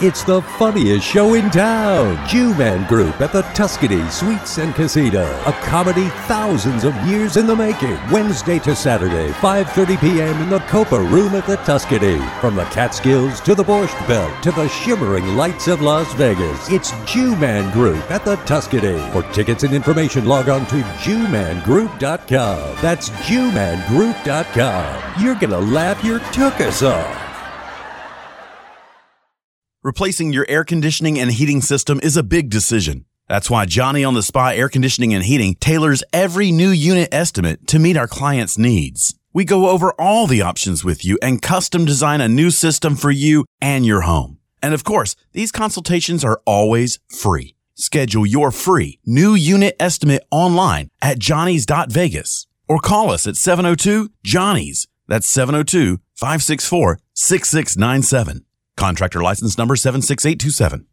It's the funniest show in town. Jew-Man Group at the Tuscany Suites and Casino. A comedy thousands of years in the making. Wednesday to Saturday, 5.30 p.m. in the Copa Room at the Tuscany. From the Catskills to the Borscht Belt to the shimmering lights of Las Vegas. It's Jew-Man Group at the Tuscany. For tickets and information, log on to JewmanGroup.com. That's JewmanGroup.com. You're gonna laugh your tuchus off. Replacing your air conditioning and heating system is a big decision. That's why Johnny on the Spot Air Conditioning and Heating tailors every new unit estimate to meet our clients' needs. We go over all the options with you and custom design a new system for you and your home. And of course, these consultations are always free. Schedule your free new unit estimate online at johnny's.vegas or call us at 702 Johnny's. That's 702 564 6697. Contractor license number 76827.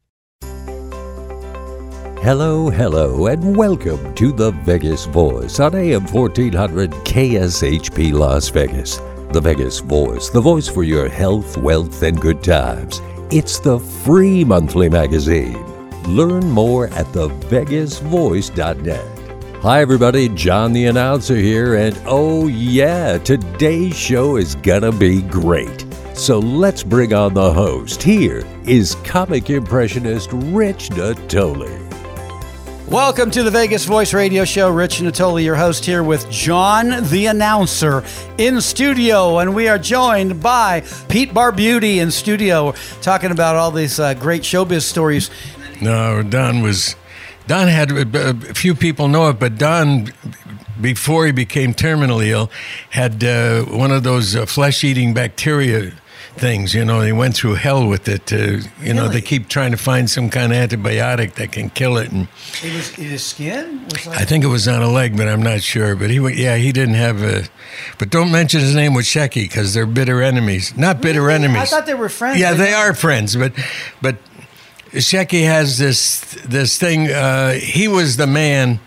Hello, hello, and welcome to the Vegas Voice on AM 1400 KSHP Las Vegas. The Vegas Voice, the voice for your health, wealth, and good times. It's the free monthly magazine. Learn more at thevegasvoice.net. Hi, everybody. John the announcer here, and oh, yeah, today's show is gonna be great. So let's bring on the host. Here is comic impressionist Rich Natoli. Welcome to the Vegas Voice Radio Show. Rich Natoli, your host, here with John the announcer in studio. And we are joined by Pete Barbuti in studio, talking about all these uh, great showbiz stories. No, Don was. Don had a few people know it, but Don, before he became terminally ill, had uh, one of those uh, flesh-eating bacteria things. You know, he went through hell with it. Uh, you know, they keep trying to find some kind of antibiotic that can kill it. And It was his skin? Was like, I think it was on a leg, but I'm not sure. But he, yeah, he didn't have a. But don't mention his name with Shecky because they're bitter enemies. Not bitter Really? enemies. I thought they were friends. Yeah, they are friends, but but Shecky has this this thing. Uh, he was the man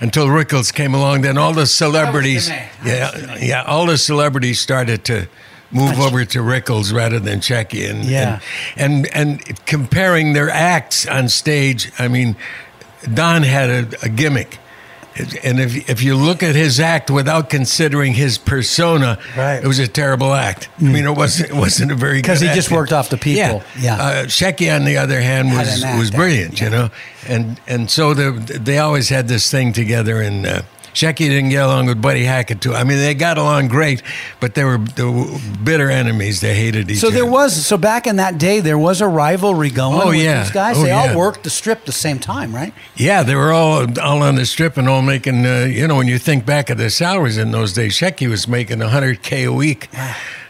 until Rickles came along. Then all the celebrities, man. I was the yeah, yeah, all the celebrities started to move over to Rickles rather than Shecky, and Yeah. and, and and comparing their acts on stage. I mean, Don had a, a gimmick. And if if you look at his act without considering his persona, Right. it was a terrible act. I mean, it wasn't it wasn't a very good Because he just worked off the people. Yeah, Yeah. Uh, Shecky, on the other hand, was was brilliant. You know, and and so the, they always had this thing together. And uh, Shecky didn't get along with Buddy Hackett too. I mean, they got along great, but they were, they were bitter enemies. They hated each So other. there was so back in that day there was a rivalry going Oh, with yeah. these guys. Oh, they yeah. all worked the strip the same time, right? Yeah, they were all all on the strip and all making. Uh, you know, when you think back of the salaries in those days, Shecky was making 100k a week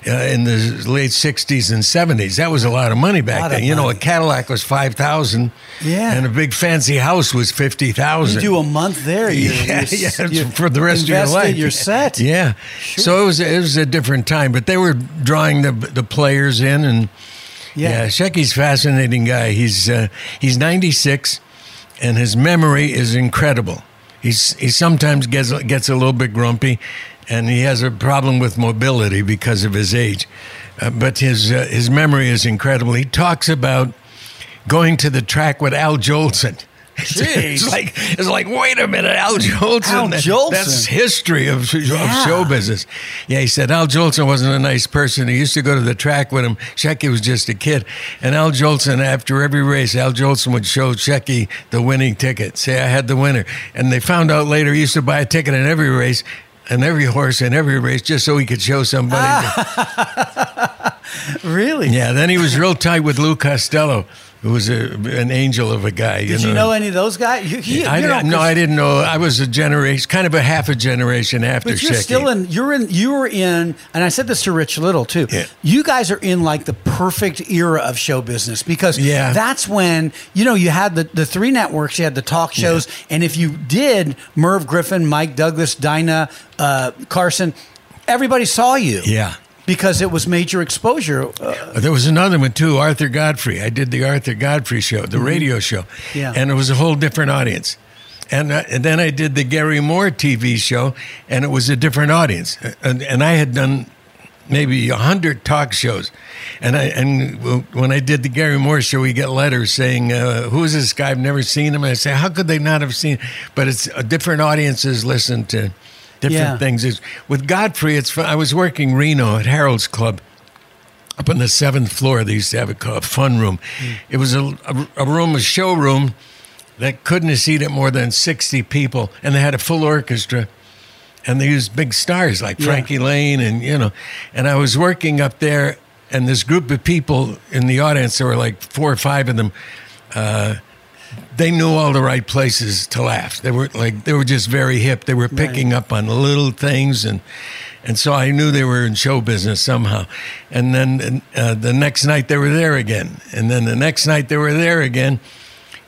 uh, in the late 60s and 70s. That was a lot of money back then. You know, a. Cadillac was 5,000. Yeah. and a big fancy house was 50,000. You do a month there, you, yeah, you, yeah, you for the rest of your life. You're set. Yeah. So it was it was a different time, but they were drawing the the players in, and Yeah. yeah, Shecky's fascinating guy. He's uh, he's 96, and his memory is incredible. He's he sometimes gets gets a little bit grumpy, and he has a problem with mobility because of his age, uh, but his uh, his memory is incredible. He talks about going to the track with Al Jolson. It's, like it's like wait a minute, Al Jolson. Al That- Jolson. That's history of, Yeah. of show business. Yeah, he said Al Jolson wasn't a nice person. He used to go to the track with him. Shecky was just a kid, and Al Jolson after every race, Al Jolson would show Shecky the winning ticket. Say I had the winner, and they found out later he used to buy a ticket in every race. And every horse in every race, just so he could show somebody. Really? Yeah, then he was real tight with Lou Costello, who was a, an angel of a guy. Did you know any of those guys? You, you, I, you know, no, I didn't know. I was a generation, kind of a half a generation after But you're Shecky. still in. You're in. You were in, and I said this to Rich Little too. Yeah. You guys are in like the perfect era of show business because Yeah. that's when you know you had the the three networks, you had the talk shows, and if you did Merv Griffin, Mike Douglas, Dinah, uh, Carson, everybody saw you. Yeah. Because it was major exposure. Uh, There was another one too, Arthur Godfrey. I did the Arthur Godfrey show, the radio show, Mm-hmm. Yeah. and it was a whole different audience. And, uh, and then I did the Garry Moore TV show, and it was a different audience. And, and I had done maybe a hundred talk shows, and I and when I did the Garry Moore show, we get letters saying, uh, "Who is this guy? I've never seen him." And I say, "How could they not have seen?" But it's uh, different audiences listen to different Yeah. things. It's, with Godfrey, it's fun. I was working Reno at Harold's Club up on the seventh floor. They used to have a, fun room. It was a, a, a room, a showroom that couldn't have seated more than 60 people, and they had a full orchestra. And they used big stars like Yeah. Frankie Laine, and you know. And I was working up there, and this group of people in the audience, there were like four or five of them. Uh, they knew all the right places to laugh. They were like they were just very hip. They were picking up on little things, and and so I knew they were in show business somehow. And then uh, the next night they were there again, and then the next night they were there again.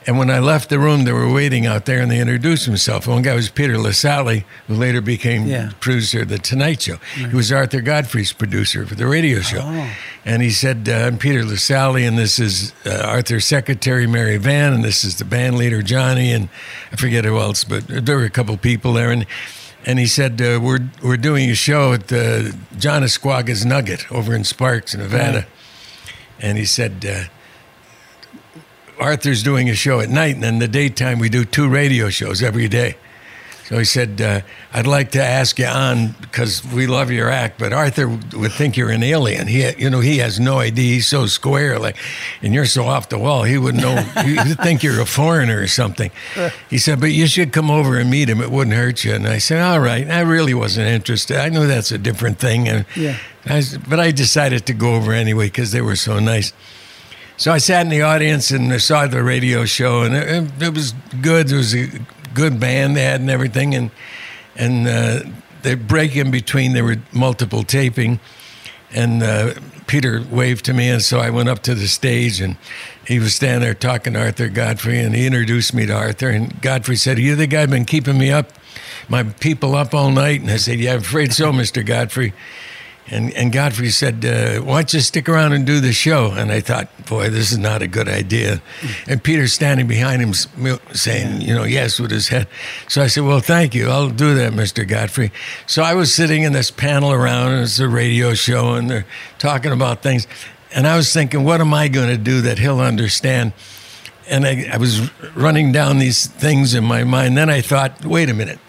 And when I left the room, they were waiting out there, and they introduced themselves. One guy was Peter Lassally, who later became Yeah. producer of the Tonight Show. He was Arthur Godfrey's producer for the radio show. And he said, uh, I'm Peter Lassally, and this is uh, Arthur's secretary, Mary Van, and this is the band leader, Johnny, and I forget who else, but there were a couple people there. And and he said, uh, we're, we're doing a show at the John Ascuaga's Nugget over in Sparks, Nevada. Right. And he said, uh, Arthur's doing a show at night, and in the daytime we do two radio shows every day. So he said, uh, "I'd like to ask you on because we love your act, but Arthur would think you're an alien. He, you know, he has no idea. He's so square, like, and you're so off the wall. He wouldn't know. He'd think you're a foreigner or something." He said, "But you should come over and meet him. It wouldn't hurt you." And I said, "All right." I really wasn't interested. I knew that's a different thing, and Yeah. I was- but I decided to go over anyway because they were so nice. So I sat in the audience and I saw the radio show, and it, it was good. There was a good band they had and everything, and and uh, the break in between there were multiple taping, and uh, Peter waved to me, and so I went up to the stage, and he was standing there talking to Arthur Godfrey, and he introduced me to Arthur, and Godfrey said, "You the guy been keeping me up, my people up all night?" And I said, "Yeah, I'm afraid so, Mister Godfrey." And, and Godfrey said, uh, Why don't you stick around and do the show? And I thought, Boy, this is not a good idea. And Peter's standing behind him saying, You know, yes, with his head. So I said, Well, thank you. I'll do that, Mr. Godfrey. So I was sitting in this panel around, and it's a radio show, and they're talking about things. And I was thinking, What am I going to do that he'll understand? And I, I was running down these things in my mind. Then I thought, Wait a minute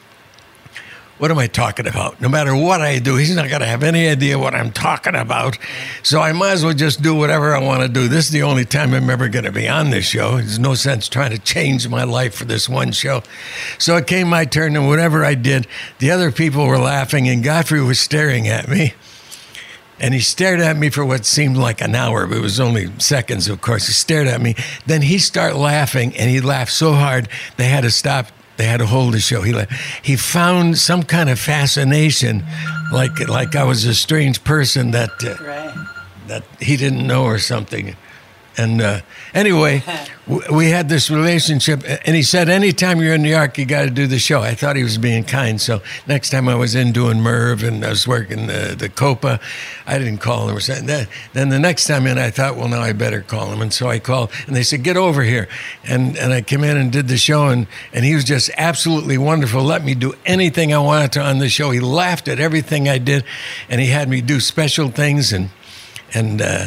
what am I talking about? No matter what I do, he's not going to have any idea what I'm talking about. So I might as well just do whatever I want to do. This is the only time I'm ever going to be on this show. There's no sense trying to change my life for this one show. So it came my turn, and whatever I did, the other people were laughing, and Godfrey was staring at me. And he stared at me for what seemed like an hour, but it was only seconds, of course. He stared at me. Then he started laughing, and he laughed so hard they had to stop. They had to hold the show. He he found some kind of fascination, like like I was a strange person that uh, Right. that he didn't know or something. And uh, anyway, we had this relationship, and he said, "Anytime you're in New York, you got to do the show." I thought he was being kind, so next time I was in doing Merv and I was working the, the Copa, I didn't call him or something. Then, then the next time in, I thought, "Well, now I better call him," and so I called, and they said, "Get over here," and and I came in and did the show, and and he was just absolutely wonderful. Let me do anything I wanted to on the show. He laughed at everything I did, and he had me do special things and and. Uh,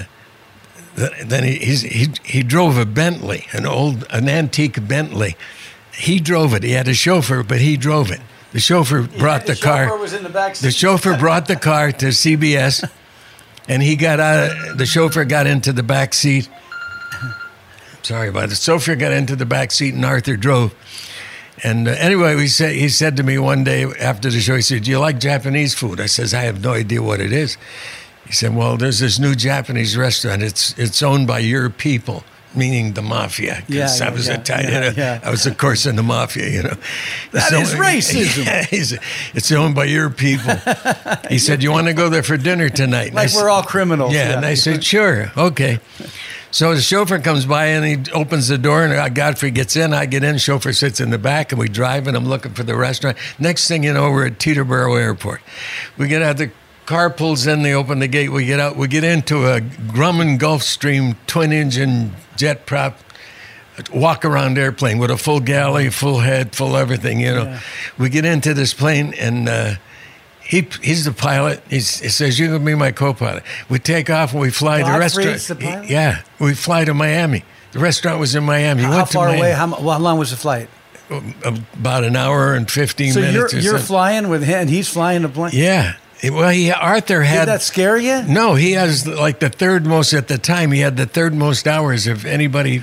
then he, he's, he he drove a Bentley, an old an antique Bentley. He drove it. He had a chauffeur, but he drove it. The chauffeur brought the, car. was in the back the chauffeur brought the car to CBS, and he got out. The chauffeur got into the back seat. Sorry about it. The chauffeur got into the back seat, and Arthur drove. And uh, anyway, we said, he said to me one day after the show, he said, "Do you like Japanese food?" I says, "I have no idea what it is." He said, "Well, there's this new Japanese restaurant. It's it's owned by your people." Meaning the mafia, because Yeah, I was yeah, Italian. yeah. I was, of course, in the mafia. You know, That So- is racism. Yeah, he said, it's owned by your people. He said, "You want to go there for dinner tonight?" I Like we're all criminals. yeah, and I said, sure, okay. So the chauffeur comes by and he opens the door, and uh, Godfrey gets in. I get in. Chauffeur sits in the back, and we drive. And I'm looking for the restaurant. Next thing you know, we're at Teterboro Airport. We get out. The car pulls in. They open the gate. We get out. We get into a Grumman Gulfstream twin-engine jet prop walk around airplane with a full galley, full head, full everything. You know, we get into this plane and. Uh, he he's the pilot. He's, he says you're gonna be my co-pilot. We take off and we fly to the restaurant. The? Yeah, we fly to Miami. The restaurant was in Miami. How Went to far Miami. away? How, well, how long was the flight? About an hour and fifteen So you're minutes. or you're flying with him, and he's flying the plane. Yeah. Well, he, Arthur Did had that scare you? No, he has like the third most at the time. He had the third most hours of anybody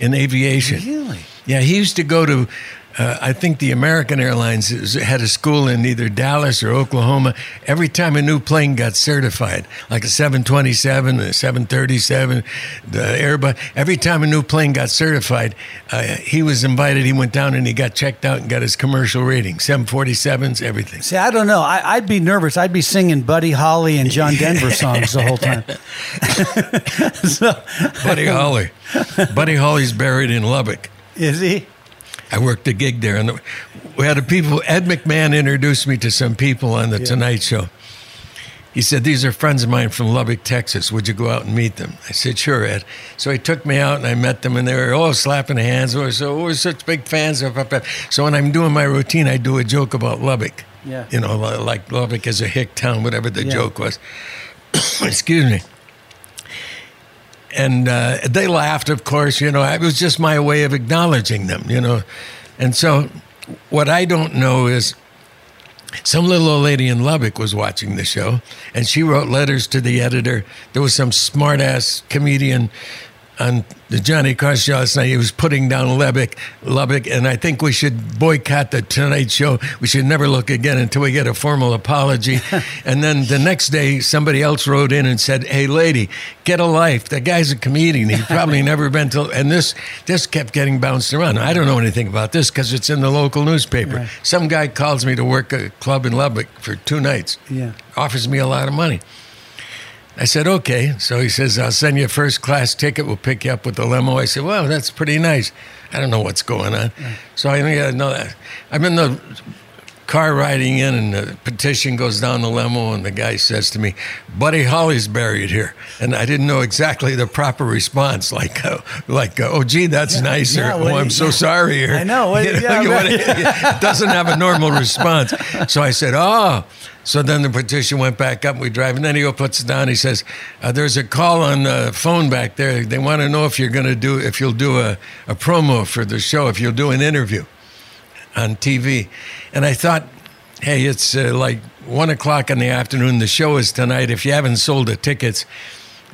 in aviation. Really? Yeah, he used to go to. Uh, I think the American Airlines is- had a school in either Dallas or Oklahoma. Every time a new plane got certified, like a 727, a 737, the Airbus, every time a new plane got certified, uh, he was invited. He went down and he got checked out and got his commercial rating 747s, everything. See, I don't know. I, I'd be nervous. I'd be singing Buddy Holly and John Denver songs the whole time. so, Buddy Holly. Buddy Holly's buried in Lubbock. is he? I worked a gig there, and we had a people. Ed McMahon introduced me to some people on the Tonight Show. He said, "These are friends of mine from Lubbock, Texas. Would you go out and meet them?" I said, "Sure, Ed." So he took me out, and I met them, and they were all slapping hands. We're so we're such big fans of. So when I'm doing my routine, I do a joke about Lubbock. Yeah. You know, like Lubbock is a hick town, whatever the Yeah. joke was. Excuse me and uh, they laughed, of course. You know, it was just my way of acknowledging them. You know, and so what I don't know is some little old lady in Lubbock was watching the show, and she wrote letters to the editor. There was some smart ass comedian on the Johnny Carson show last night. He was putting down Lubbock, Lubbock, and I think we should boycott the Tonight Show. We should never look again until we get a formal apology. and then the next day, somebody else wrote in and said, "Hey, lady, get a life. That guy's a comedian. He's probably never been to." And this this kept getting bounced around. I don't know anything about this because it's in the local newspaper. Right. Some guy calls me to work a club in Lubbock for two nights. Yeah. offers me a lot of money. I said, okay. So he says, I'll send you a first class ticket. We'll pick you up with the limo. I said, well, that's pretty nice. I don't know what's going on. So I know that. I'm in the car riding in, and the petition goes down the limo, and the guy says to me, Buddy Holly's buried here. And I didn't know exactly the proper response, like, uh, like uh, oh, gee, that's yeah, or what oh, I'm you- so sorry. Or, I know, what- you yeah, right. wanna- it doesn't have a normal response. So I said, oh. So then the petition went back up. We drive, and then he puts it down. He says, uh, "There's a call on the phone back there. They want to know if you're going to do if you'll do a, a promo for the show, if you'll do an interview on TV." And I thought, hey, it's uh, like one o'clock in the afternoon. The show is tonight. If you haven't sold the tickets,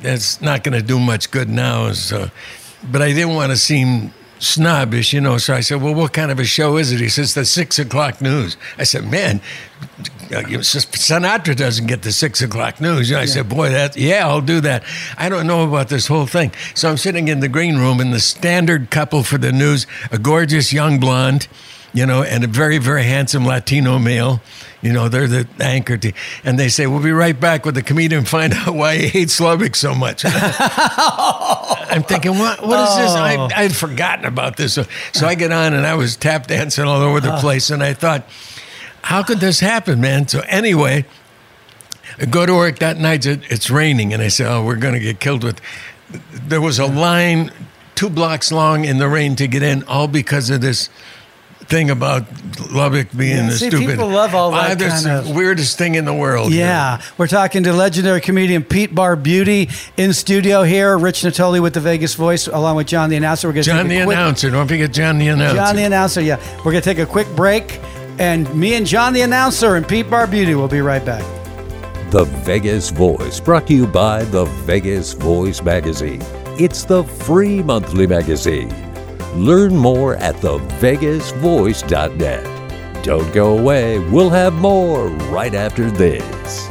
that's not going to do much good now. So, but I didn't want to seem snobbish, you know. So I said, "Well, what kind of a show is it?" He says, "The six o'clock news." I said, "Man, uh, Sinatra doesn't get the six o'clock news." And I said, "Boy, that yeah, I'll do that." I don't know about this whole thing. So I'm sitting in the green room, and the standard couple for the news: a gorgeous young blonde, you know, and a very very handsome Latino male. You know, they're the anchor team. And they say, We'll be right back with the comedian, find out why he hates Lubbock so much. I'm thinking, what, what is this? I, oh. I'd forgotten about this. So, so I get on and I was tap dancing all over the ah. place. And I thought, how could this happen, man? So anyway, I go to work that night. it- It's raining. And I say, oh, we're going to get killed with. There was a line two blocks long in the rain to get in, all because of this thing about Lubbock being Yeah, the see, stupid. people love all that kind of- weirdest thing in the world. Yeah, we're talking to legendary comedian Pete Barbuti in studio here. Rich Natoli with the Vegas Voice, along with John the announcer. We're going to John the quick, announcer. Don't forget John the announcer. John the announcer. Yeah, we're going to take a quick break, and me and John the announcer and Pete Barbuti will be right back. The Vegas Voice, brought to you by the Vegas Voice magazine. It's the free monthly magazine. Learn more at thevegasvoice.net. Don't go away, we'll have more right after this.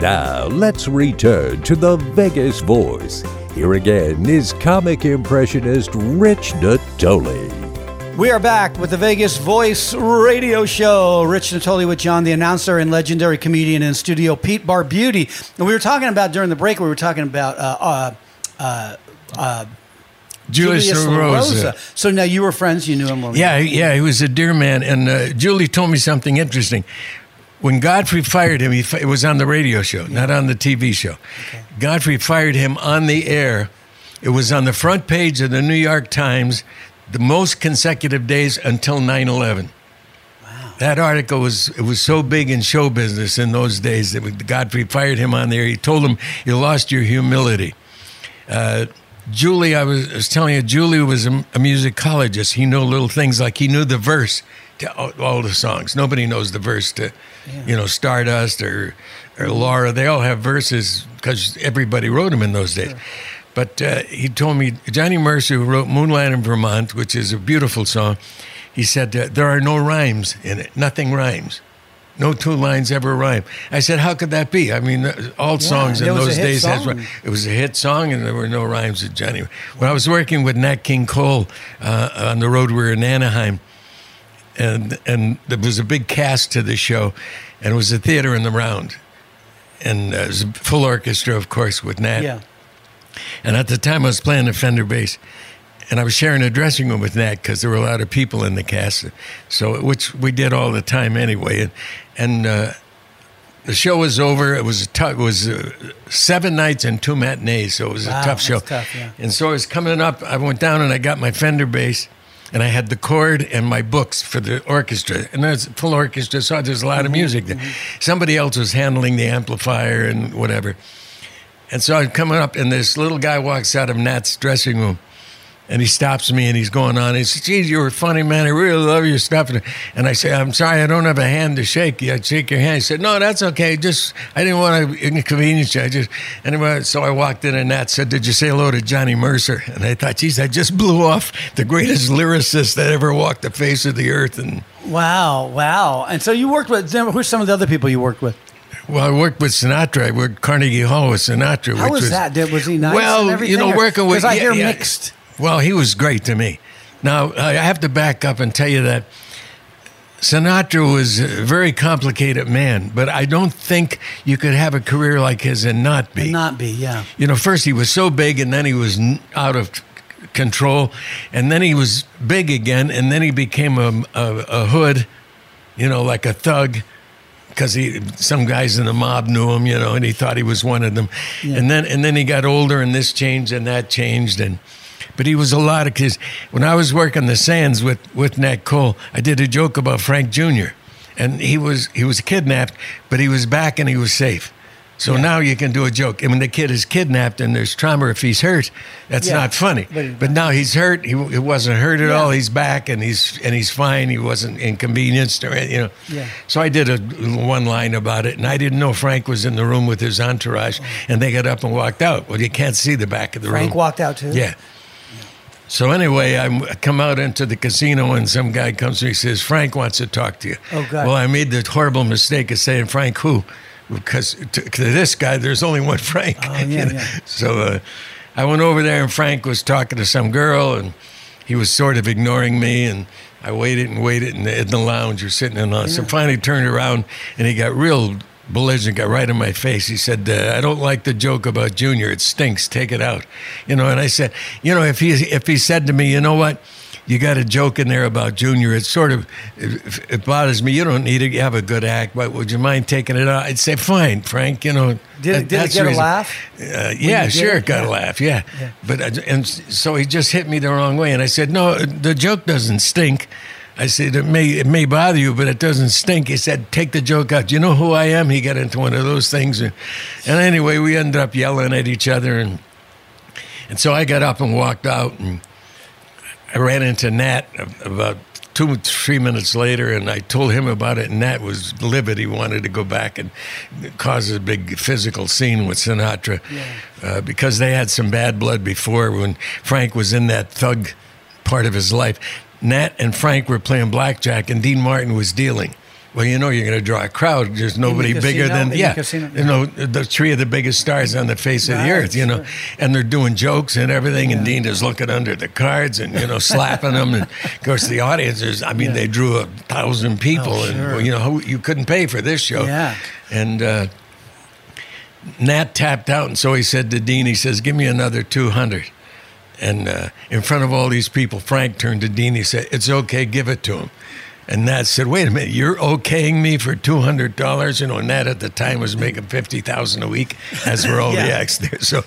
Now, let's return to the Vegas voice. Here again is comic impressionist Rich Natoli. We are back with the Vegas Voice Radio Show. Rich Natoli with John, the announcer and legendary comedian in studio, Pete Barbuti. And we were talking about during the break, we were talking about uh, uh, uh, uh, Julius, Julius LaRosa. LaRosa. So now you were friends, you knew him. when- Yeah, yeah, he was a dear man. And uh, Julie told me something interesting. When Godfrey fired him, he it was on the radio show, not on the TV show. Godfrey fired him on the air. It was on the front page of the New York Times, the most consecutive days until 9 11. That article was it was so big in show business in those days that Godfrey fired him on there. He told him, "You lost your humility." Uh, Julie, I was, I was telling you, Julie was a, a musicologist. He knew little things like he knew the verse to all, all the songs. Nobody knows the verse to, you know, Stardust or or Laura. They all have verses because everybody wrote them in those days. But uh, he told me Johnny Mercer, who wrote "Moonlight in Vermont," which is a beautiful song. He said uh, there are no rhymes in it. Nothing rhymes. No two lines ever rhyme. I said, how could that be? I mean, uh, all songs in those days song. rhy- it was a hit song, and there were no rhymes with Johnny. When I was working with Nat King Cole uh, on the road, we were in Anaheim, and and there was a big cast to the show, and it was a theater in the round, and uh, it was a full orchestra, of course, with Nat. Yeah. And at the time, I was playing the Fender bass, and I was sharing a dressing room with Nat because there were a lot of people in the cast. So, which we did all the time anyway. And, and uh, the show was over. It was a tough. It was uh, seven nights and two matinees, so it was Wow, a tough show. tough, yeah. And so I was coming up. I went down and I got my Fender bass. And I had the cord and my books for the orchestra. And there's full orchestra, so there's a lot Mm-hmm, of music there. Somebody else was handling the amplifier and whatever. And so I'm coming up, and this little guy walks out of Nat's dressing room, and he stops me, and he's going on. He says, "Geez, you're a funny man. I really love your stuff." And I say, "I'm sorry, I don't have a hand to shake you. I'd shake your hand." He said, "No, that's okay. Just I didn't want to inconvenience you. I just anyway." So I walked in, and Nat said, "Did you say hello to Johnny Mercer?" And I thought, "Geez, I just blew off the greatest lyricist that ever walked the face of the earth." And Wow, wow. And so you worked with, who's some of the other people you worked with? well, I worked with Sinatra. I worked Carnegie Hall with Sinatra. How which was, was that? Did, was he nice? Well, you know, or- working with 'cause I yeah, hear yeah. mixed. Well, he was great to me. Now I have to back up and tell you that Sinatra was a very complicated man, but I don't think you could have a career like his and not be. And not be, yeah. You know, first he was so big, and then he was out of control, and then he was big again, and then he became a, a, a hood, you know, like a thug, because he some guys in the mob knew him, you know, and he thought he was one of them, and then and then he got older, and this changed and that changed, and but he was a lot of kids. When I was working the Sands with with Nat Cole, I did a joke about Frank Jr. And he was he was kidnapped, but he was back and he was safe. So now you can do a joke. And when the kid is kidnapped and there's trauma, if he's hurt, that's Yeah. not funny. But But, now he's hurt. He, he wasn't hurt at Yeah. all. He's back and he's and he's fine. He wasn't inconvenienced or you know. Yeah. So I did a one line about it, and I didn't know Frank was in the room with his entourage, oh. and they got up and walked out. Well, you can't see the back of the Frank room. Frank walked out too? Yeah. So anyway, I'm- come out into the casino and some guy comes to me and says, Frank wants to talk to you. Oh, God. Well, I made the horrible mistake of saying, Frank who? Because to, to this guy, there's only one Frank. Oh, yeah, you know? yeah. So uh, I went over there and Frank was talking to some girl and he was sort of ignoring me and I waited and waited in the, in the lounge or sitting in the lounge. So finally turned around and he got real belligerent, got right in my face. He said, uh, "I don't like the joke about Junior. It stinks. Take it out." You know, and I said, "You know, if he if he said to me, you know what." You got a joke in there about Junior. It sort of it, it bothers me. You don't need it. You have a good act, but would you mind taking it out? I'd say, fine, Frank. You know, Did it- that- did it get a laugh Uh, yeah, sure, it? got Yeah. a laugh. Yeah, but I, and so he just hit me the wrong way, and I said, no, the joke doesn't stink. I said, it may, it may bother you, but it doesn't stink. He said, take the joke out. Do you know who I am? He got into one of those things. And, and anyway, we ended up yelling at each other. And, and so I got up and walked out. And I ran into Nat about two, three minutes later, and I told him about it, and Nat was livid. He wanted to go back and cause a big physical scene with Sinatra uh, because they had some bad blood before when Frank was in that thug part of his life. Nat and Frank were playing blackjack, and Dean Martin was dealing. Well, you know you're going to draw a crowd. There's nobody bigger casino? than the yeah, casino? you know the three of the biggest stars on the face of the earth. You know, and they're doing jokes and everything, and Dean is looking under the cards and you know slapping them. And of course, the audience is. I mean, they drew a thousand people, Oh, and well, you know you couldn't pay for this show. Yeah. and. uh Nat tapped out, and so he said to Dean, he says, "Give me another 200." And uh, in front of all these people, Frank turned to Dean. He said, "It's okay, give it to him." And Nat said, "Wait a minute, you're okaying me for two hundred dollars?" You know, Nat at the time was making fifty thousand a week, as were all the acts there. So,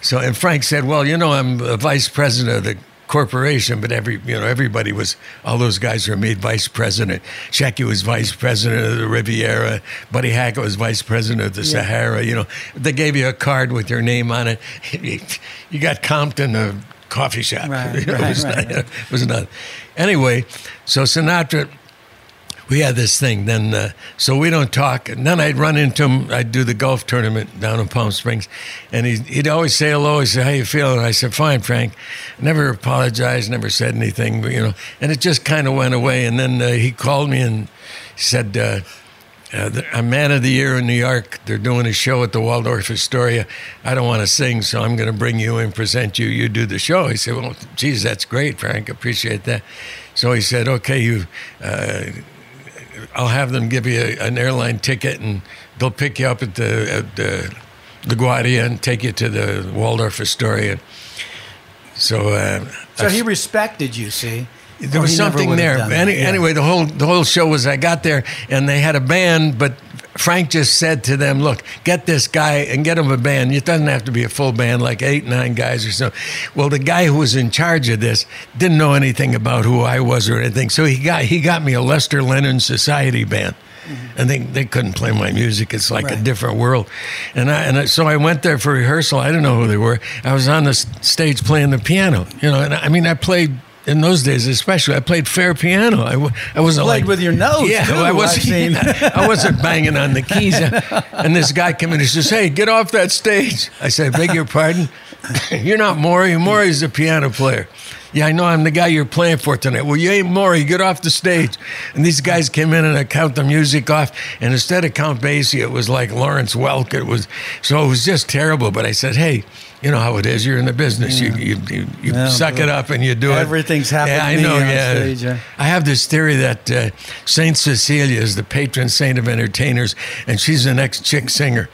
so and Frank said, "Well, you know, I'm a vice president of the." Corporation, but every you know everybody was all those guys were made vice president. Shecky was vice president of the Riviera. Buddy Hackett was vice president of the Sahara. You know they gave you a card with your name on it. You got Compton, a coffee shop. Right, You know, it was right, not- it was not. Anyway, so Sinatra, we had this thing. Then, uh, so we don't talk. And then I'd run into him. I'd do the golf tournament down in Palm Springs, and he'd, he'd always say hello. He said, "How you feeling?" I said, "Fine, Frank." Never apologized. Never said anything. But you know, and it just kind of went away. And then uh, he called me and said. Uh, uh, I'm man of the year in New York. They're doing a show at the Waldorf Astoria. I don't want to sing, so I'm going to bring you and present you. You do the show. He said, "Well, geez, that's great, Frank. Appreciate that." So he said, "Okay, you, uh, I'll have them give you a, an airline ticket, and they'll pick you up at the at the LaGuardia and take you to the Waldorf Astoria." So, uh, So he respected you, see. There was something there. Any, Yeah. Anyway, the whole the whole show was I got there and they had a band, but Frank just said to them, "Look, get this guy and get him a band. It doesn't have to be a full band, like eight, nine guys or so." Well, the guy who was in charge of this didn't know anything about who I was or anything, so he got he got me a Lester Lanin Society band. And they, they couldn't play my music. It's like a different world. And I, and I, so I went there for rehearsal. I didn't know who they were. I was on the stage playing the piano. You know, and I, I mean, I played in those days, especially. I played fair piano. I, w- I wasn't Played like with your nose, Yeah, too, I wasn't. I wasn't banging on the keys. And this guy came in. He says, "Hey, get off that stage." I said, "Beg your pardon. You're not Maury. Maury's a piano player." Yeah, I know. I'm the guy you're playing for tonight. Well, you ain't Maury. Get off the stage. And these guys came in and I count the music off. And instead of Count Basie, it was like Lawrence Welk. It was so it was just terrible. But I said, hey. You know how it is. You're in the business. You you, you, you Yeah, suck it up and you do it. everything's happening. Yeah, I know. on yeah, stage, yeah. I have this theory that uh, Saint Cecilia is the patron saint of entertainers, and she's an ex-chick singer.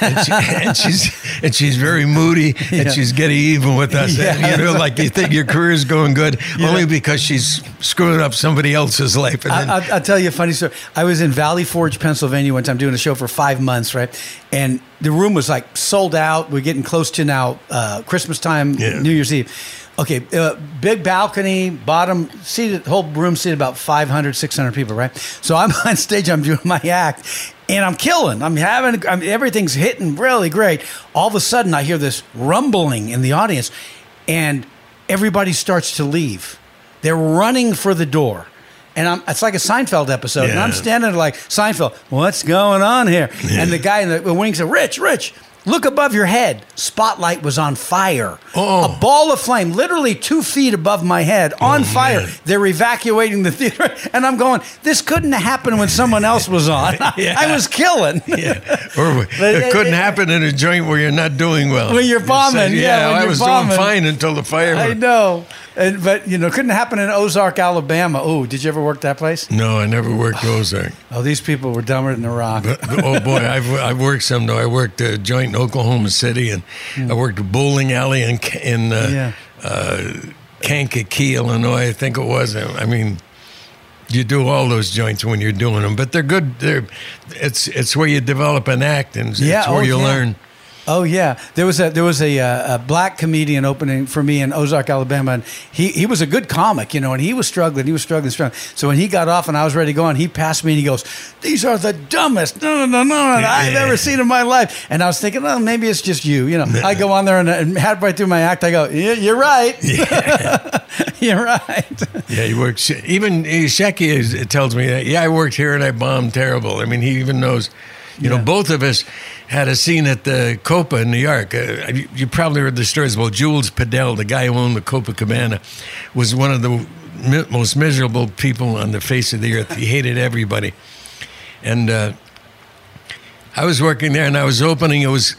And, she, and she's and she's very moody, and she's getting even with us. Yeah. And, you know, like you think your career's going good, only because she's screwing up somebody else's life. And then, I, I'll, I'll tell you a funny story. I was in Valley Forge, Pennsylvania one time doing a show for five months, right? And the room was like sold out. We're getting close to now uh, Christmas time, Yeah. New Year's Eve. Okay, uh, big balcony, bottom seated, whole room seated about 500, 600 people, right? So I'm on stage, I'm doing my act, and I'm killing. I'm having, I'm, everything's hitting really great. All of a sudden, I hear this rumbling in the audience, and everybody starts to leave. They're running for the door. And I'm, it's like a Seinfeld episode. And I'm standing there like, Seinfeld, what's going on here? Yeah. And the guy in the wings said, Rich, Rich, look above your head. Spotlight was on fire. Oh. A ball of flame, literally two feet above my head, oh, on fire. man. They're evacuating the theater. And I'm going, this couldn't have happened when someone else was on. Yeah. I was killing. yeah. Or it couldn't happen in a joint where you're not doing well. When you're You bombing, said, yeah, when I you're was bombing. doing fine until the fire. I know. And, but, you know, couldn't happen in Ozark, Alabama. Oh, did you ever work that place? No, I never worked Ozark. Oh, these people were dumber than a rock. But, oh boy, I've I've worked some though. I worked a joint in Oklahoma City, and I worked a bowling alley in in uh, Yeah. uh, Kankakee, Illinois. I think it was. I mean, you do all those joints when you're doing them, but they're good. They're it's it's where you develop an act, and Yeah, where oh, you yeah. learn. Oh yeah, there was a there was a, uh, a black comedian opening for me in Ozark, Alabama, and he he was a good comic, you know, and he was struggling, he was struggling, struggling. So when he got off and I was ready to go on, he passed me and he goes, "These are the dumbest no no no no I've ever seen in my life." And I was thinking, well, maybe it's just you, you know. I go on there and, and halfway through my act, I go, yeah, "You're right, you're right." Yeah, he works. Even Shecky is, tells me that. Yeah, I worked here and I bombed terrible. I mean, he even knows. You Yeah. know, both of us had a scene at the Copa in New York. Uh, you, you probably heard the stories. Well, Jules Podell, the guy who owned the Copacabana, was one of the mi- most miserable people on the face of the earth. He hated everybody, and uh, I was working there and I was opening. It was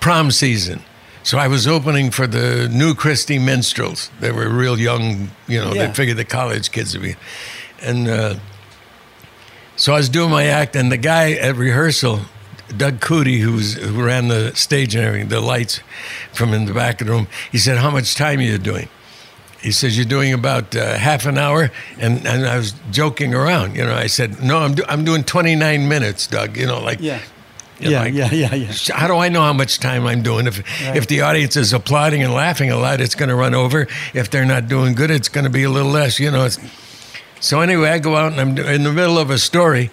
prom season. So I was opening for the New Christie Minstrels. They were real young, you know, Yeah. they figured the college kids would be. And uh, so I was doing my act, and the guy at rehearsal, Doug Cootie, who's, who ran the stage and everything, the lights from in the back of the room, he said, How much time are you doing? He says, You're doing about uh, half an hour. And, and I was joking around. You know, I said, No, I'm, do- I'm doing 29 minutes, Doug. You know, like, Yeah, you know, yeah, like- yeah, yeah, yeah. how do I know how much time I'm doing? If if the audience is applauding and laughing a lot, it's going to run over. If they're not doing good, it's going to be a little less. You know. So anyway, I go out and I'm in the middle of a story,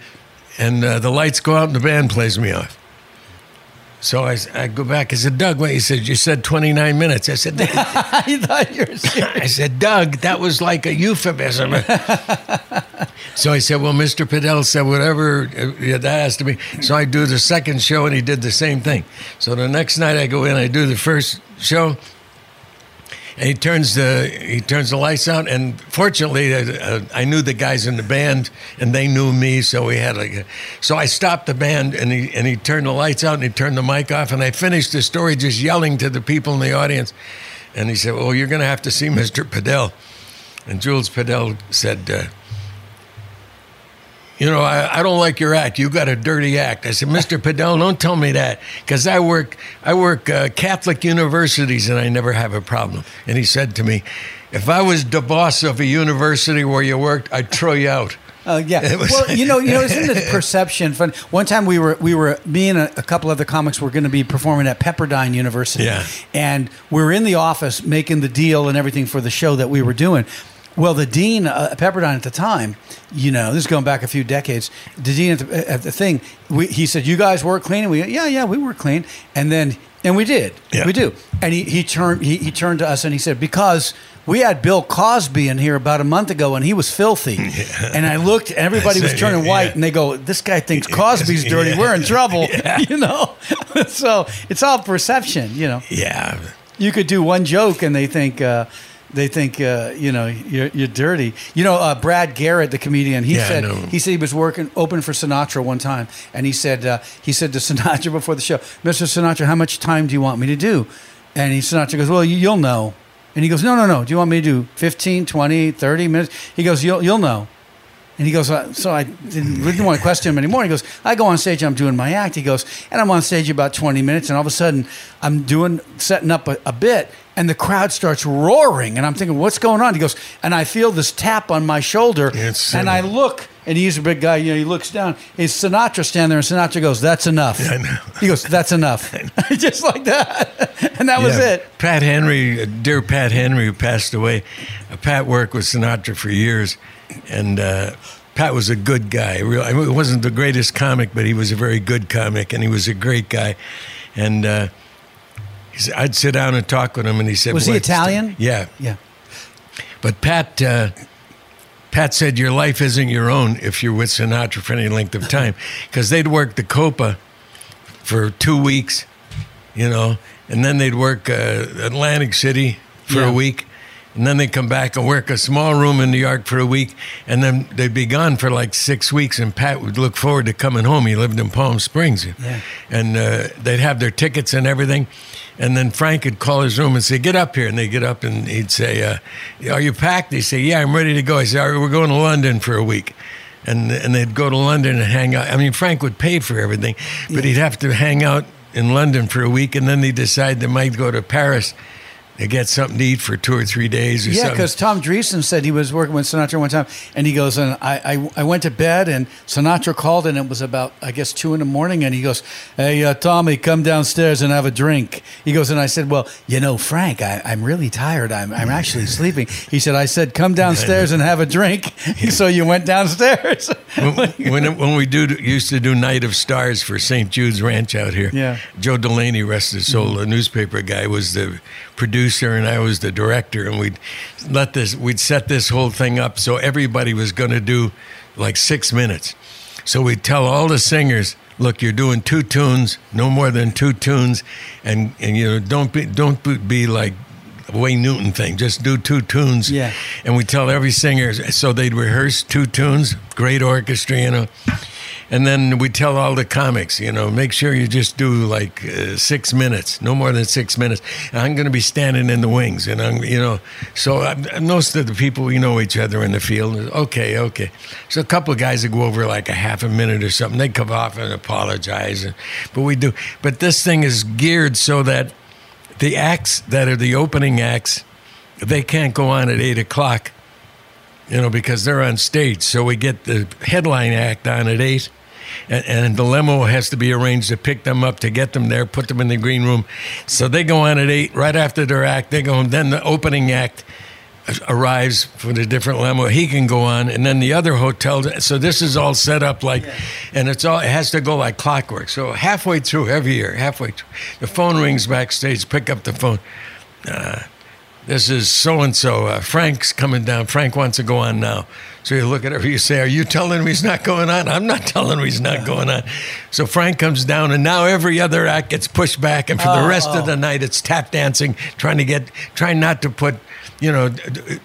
and uh, the lights go out and the band plays me off. So I, I go back. I said, Doug, wait. He said, you said 29 minutes. I said, I thought you were serious. I said, Doug, that was like a euphemism. so I said, well, Mr. Podell said whatever uh, yeah, that has to be. So I do the second show, and he did the same thing. So the next night I go in, I do the first show, and he turns the he turns the lights out. And fortunately, uh, uh, I knew the guys in the band, and they knew me. So we had like, so I stopped the band, and he and he turned the lights out, and he turned the mic off, and I finished the story just yelling to the people in the audience. And he said, "Well, you're going to have to see Mr. Podell." And Jules Podell said. Uh, you know, I, I don't like your act. You got a dirty act. I said, Mr. Podell, don't tell me that, because I work I work uh, Catholic universities and I never have a problem. And he said to me, if I was the boss of a university where you worked, I'd throw you out. Uh, yeah. Was- well, you know, you know, isn't the perception fun? One time we were, we were, me and a, a couple other comics were going to be performing at Pepperdine University. Yeah. And we were in the office making the deal and everything for the show that we were doing. Well, the dean uh, at Pepperdine at the time, you know, this is going back a few decades. The dean at the, at the thing, we, he said, "You guys work clean." And we, yeah, yeah, we were clean. And then, and we did, Yeah. we do. And he, he turned he, he turned to us and he said, "Because we had Bill Cosby in here about a month ago and he was filthy." And I looked, and everybody was turning yeah. white, and they go, "This guy thinks Cosby's dirty. Yeah. We're in trouble," you know. so it's all perception, you know Yeah. you could do one joke and they think uh, they think uh, you know you're, you're dirty. You know, uh, Brad Garrett, the comedian, he Yeah, said he said he was working open for Sinatra one time, and he said uh, he said to Sinatra before the show, "Mr. Sinatra, how much time do you want me to do?" And he Sinatra goes, "Well, you, you'll know." And he goes, "No, no, no. Do you want me to do 15, 20, 30 minutes?" He goes, "You'll you'll know." And he goes, uh, so I didn't, didn't want to question him anymore. He goes, I go on stage, I'm doing my act. He goes, and I'm on stage about 20 minutes, and all of a sudden, I'm doing, setting up a, a bit, and the crowd starts roaring. And I'm thinking, what's going on? He goes, and I feel this tap on my shoulder, It's, and I look, and he's a big guy, you know, he looks down. He's Sinatra standing there, and Sinatra goes, that's enough. I know. He goes, that's enough. Just like that. and that was it. Pat Henry, uh, dear Pat Henry, who passed away. Uh, Pat worked with Sinatra for years, and uh, Pat was a good guy. Real, I mean, he wasn't the greatest comic, but he was a very good comic, and he was a great guy. And uh, said, I'd sit down and talk with him, and he said, Was he Italian? Yeah, Yeah. but Pat, uh, Pat said your life isn't your own if you're with Sinatra for any length of time, because they'd work the Copa for two weeks, you know, and then they'd work uh, Atlantic City for Yeah. a week, and then they'd come back and work a small room in New York for a week, and then they'd be gone for like six weeks. And Pat would look forward to coming home. He lived in Palm Springs, Yeah. and uh, they'd have their tickets and everything. And then Frank would call his room and say, "Get up here." And they'd get up and he'd say, uh, "Are you packed?" He'd say, "Yeah, I'm ready to go." I said, "All right, we're going to London for a week." And and they'd go to London and hang out. I mean, Frank would pay for everything, but he'd have to hang out in London for a week, and then they decide they might go to Paris. To get something to eat for two or three days or Yeah, because Tom Dreesen said he was working with Sinatra one time, and he goes, and I, I, I went to bed, and Sinatra called, and it was about, I guess, two in the morning, and he goes, hey, uh, Tommy, come downstairs and have a drink. He goes, and I said, well, you know, Frank, I, I'm really tired. I'm, I'm actually sleeping. He said, I said, come downstairs and have a drink. so you went downstairs. when, when, when we do used to do Night of Stars for St. Jude's Ranch out here, Yeah. Joe Delaney, rest his soul, the newspaper guy, was the producer and I was the director, and we'd let this, we'd set this whole thing up so everybody was going to do like six minutes. So we'd tell all the singers, look, you're doing two tunes, no more than two tunes, and and you know don't be don't be- like. Wayne Newton thing. Just do two tunes. Yeah. And we tell every singer, so they'd rehearse two tunes, great orchestra, you know. And then we tell all the comics, you know, make sure you just do like uh, six minutes, no more than six minutes. I'm going to be standing in the wings, and I'm, you know, so I, most of the people we know each other in the field. Okay, okay. So a couple of guys that go over like a half a minute or something, they come off and apologize, and, but we do. But this thing is geared so that the acts that are the opening acts, they can't go on at eight o'clock you know, because they're on stage. So we get the headline act on at eight, and, and the limo has to be arranged to pick them up to get them there, put them in the green room. So they go on at eight. Right after their act, they go. home. Then the opening act arrives for the different limo. He can go on, and then the other hotel. So this is all set up like, and it's all it has to go like clockwork. So halfway through every year, halfway, through, the phone rings backstage. Pick up the phone. Uh, this is so and so. Frank's coming down. Frank wants to go on now. So you look at her, you say, Are you telling him he's not going on? I'm not telling him he's not going on. So Frank comes down, and now every other act gets pushed back. And for the rest of oh. the night, it's tap dancing, trying to get, trying not to put, you know, d- d- t-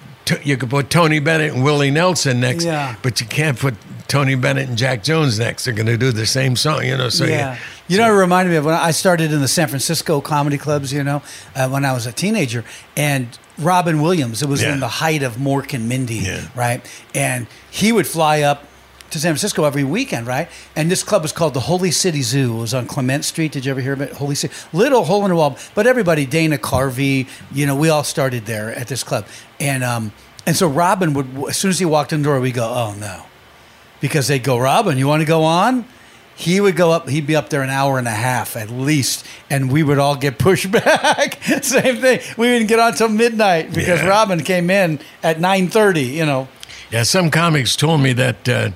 you could put Tony Bennett and Willie Nelson next, Yeah. but you can't put Tony Bennett and Jack Jones next. They're going to do the same song, you know. So yeah. you, You know, it reminded me of when I started in the San Francisco comedy clubs, you know, uh, when I was a teenager. And Robin Williams, it was Yeah. in the height of Mork and Mindy, Yeah. right? And he would fly up to San Francisco every weekend, right? And this club was called the Holy City Zoo. It was on Clement Street. Did you ever hear about? Holy City? Little hole in the wall. But everybody, Dana Carvey, you know, we all started there at this club. And, um, and so Robin would, as soon as he walked in the door, we go, oh no because they'd go, Robin, you want to go on? He would go up, he'd be up there an hour and a half at least, and we would all get pushed back. Same thing. We didn't get on till midnight because Yeah. Robin came in at 9.30, you know. Yeah, some comics told me that uh,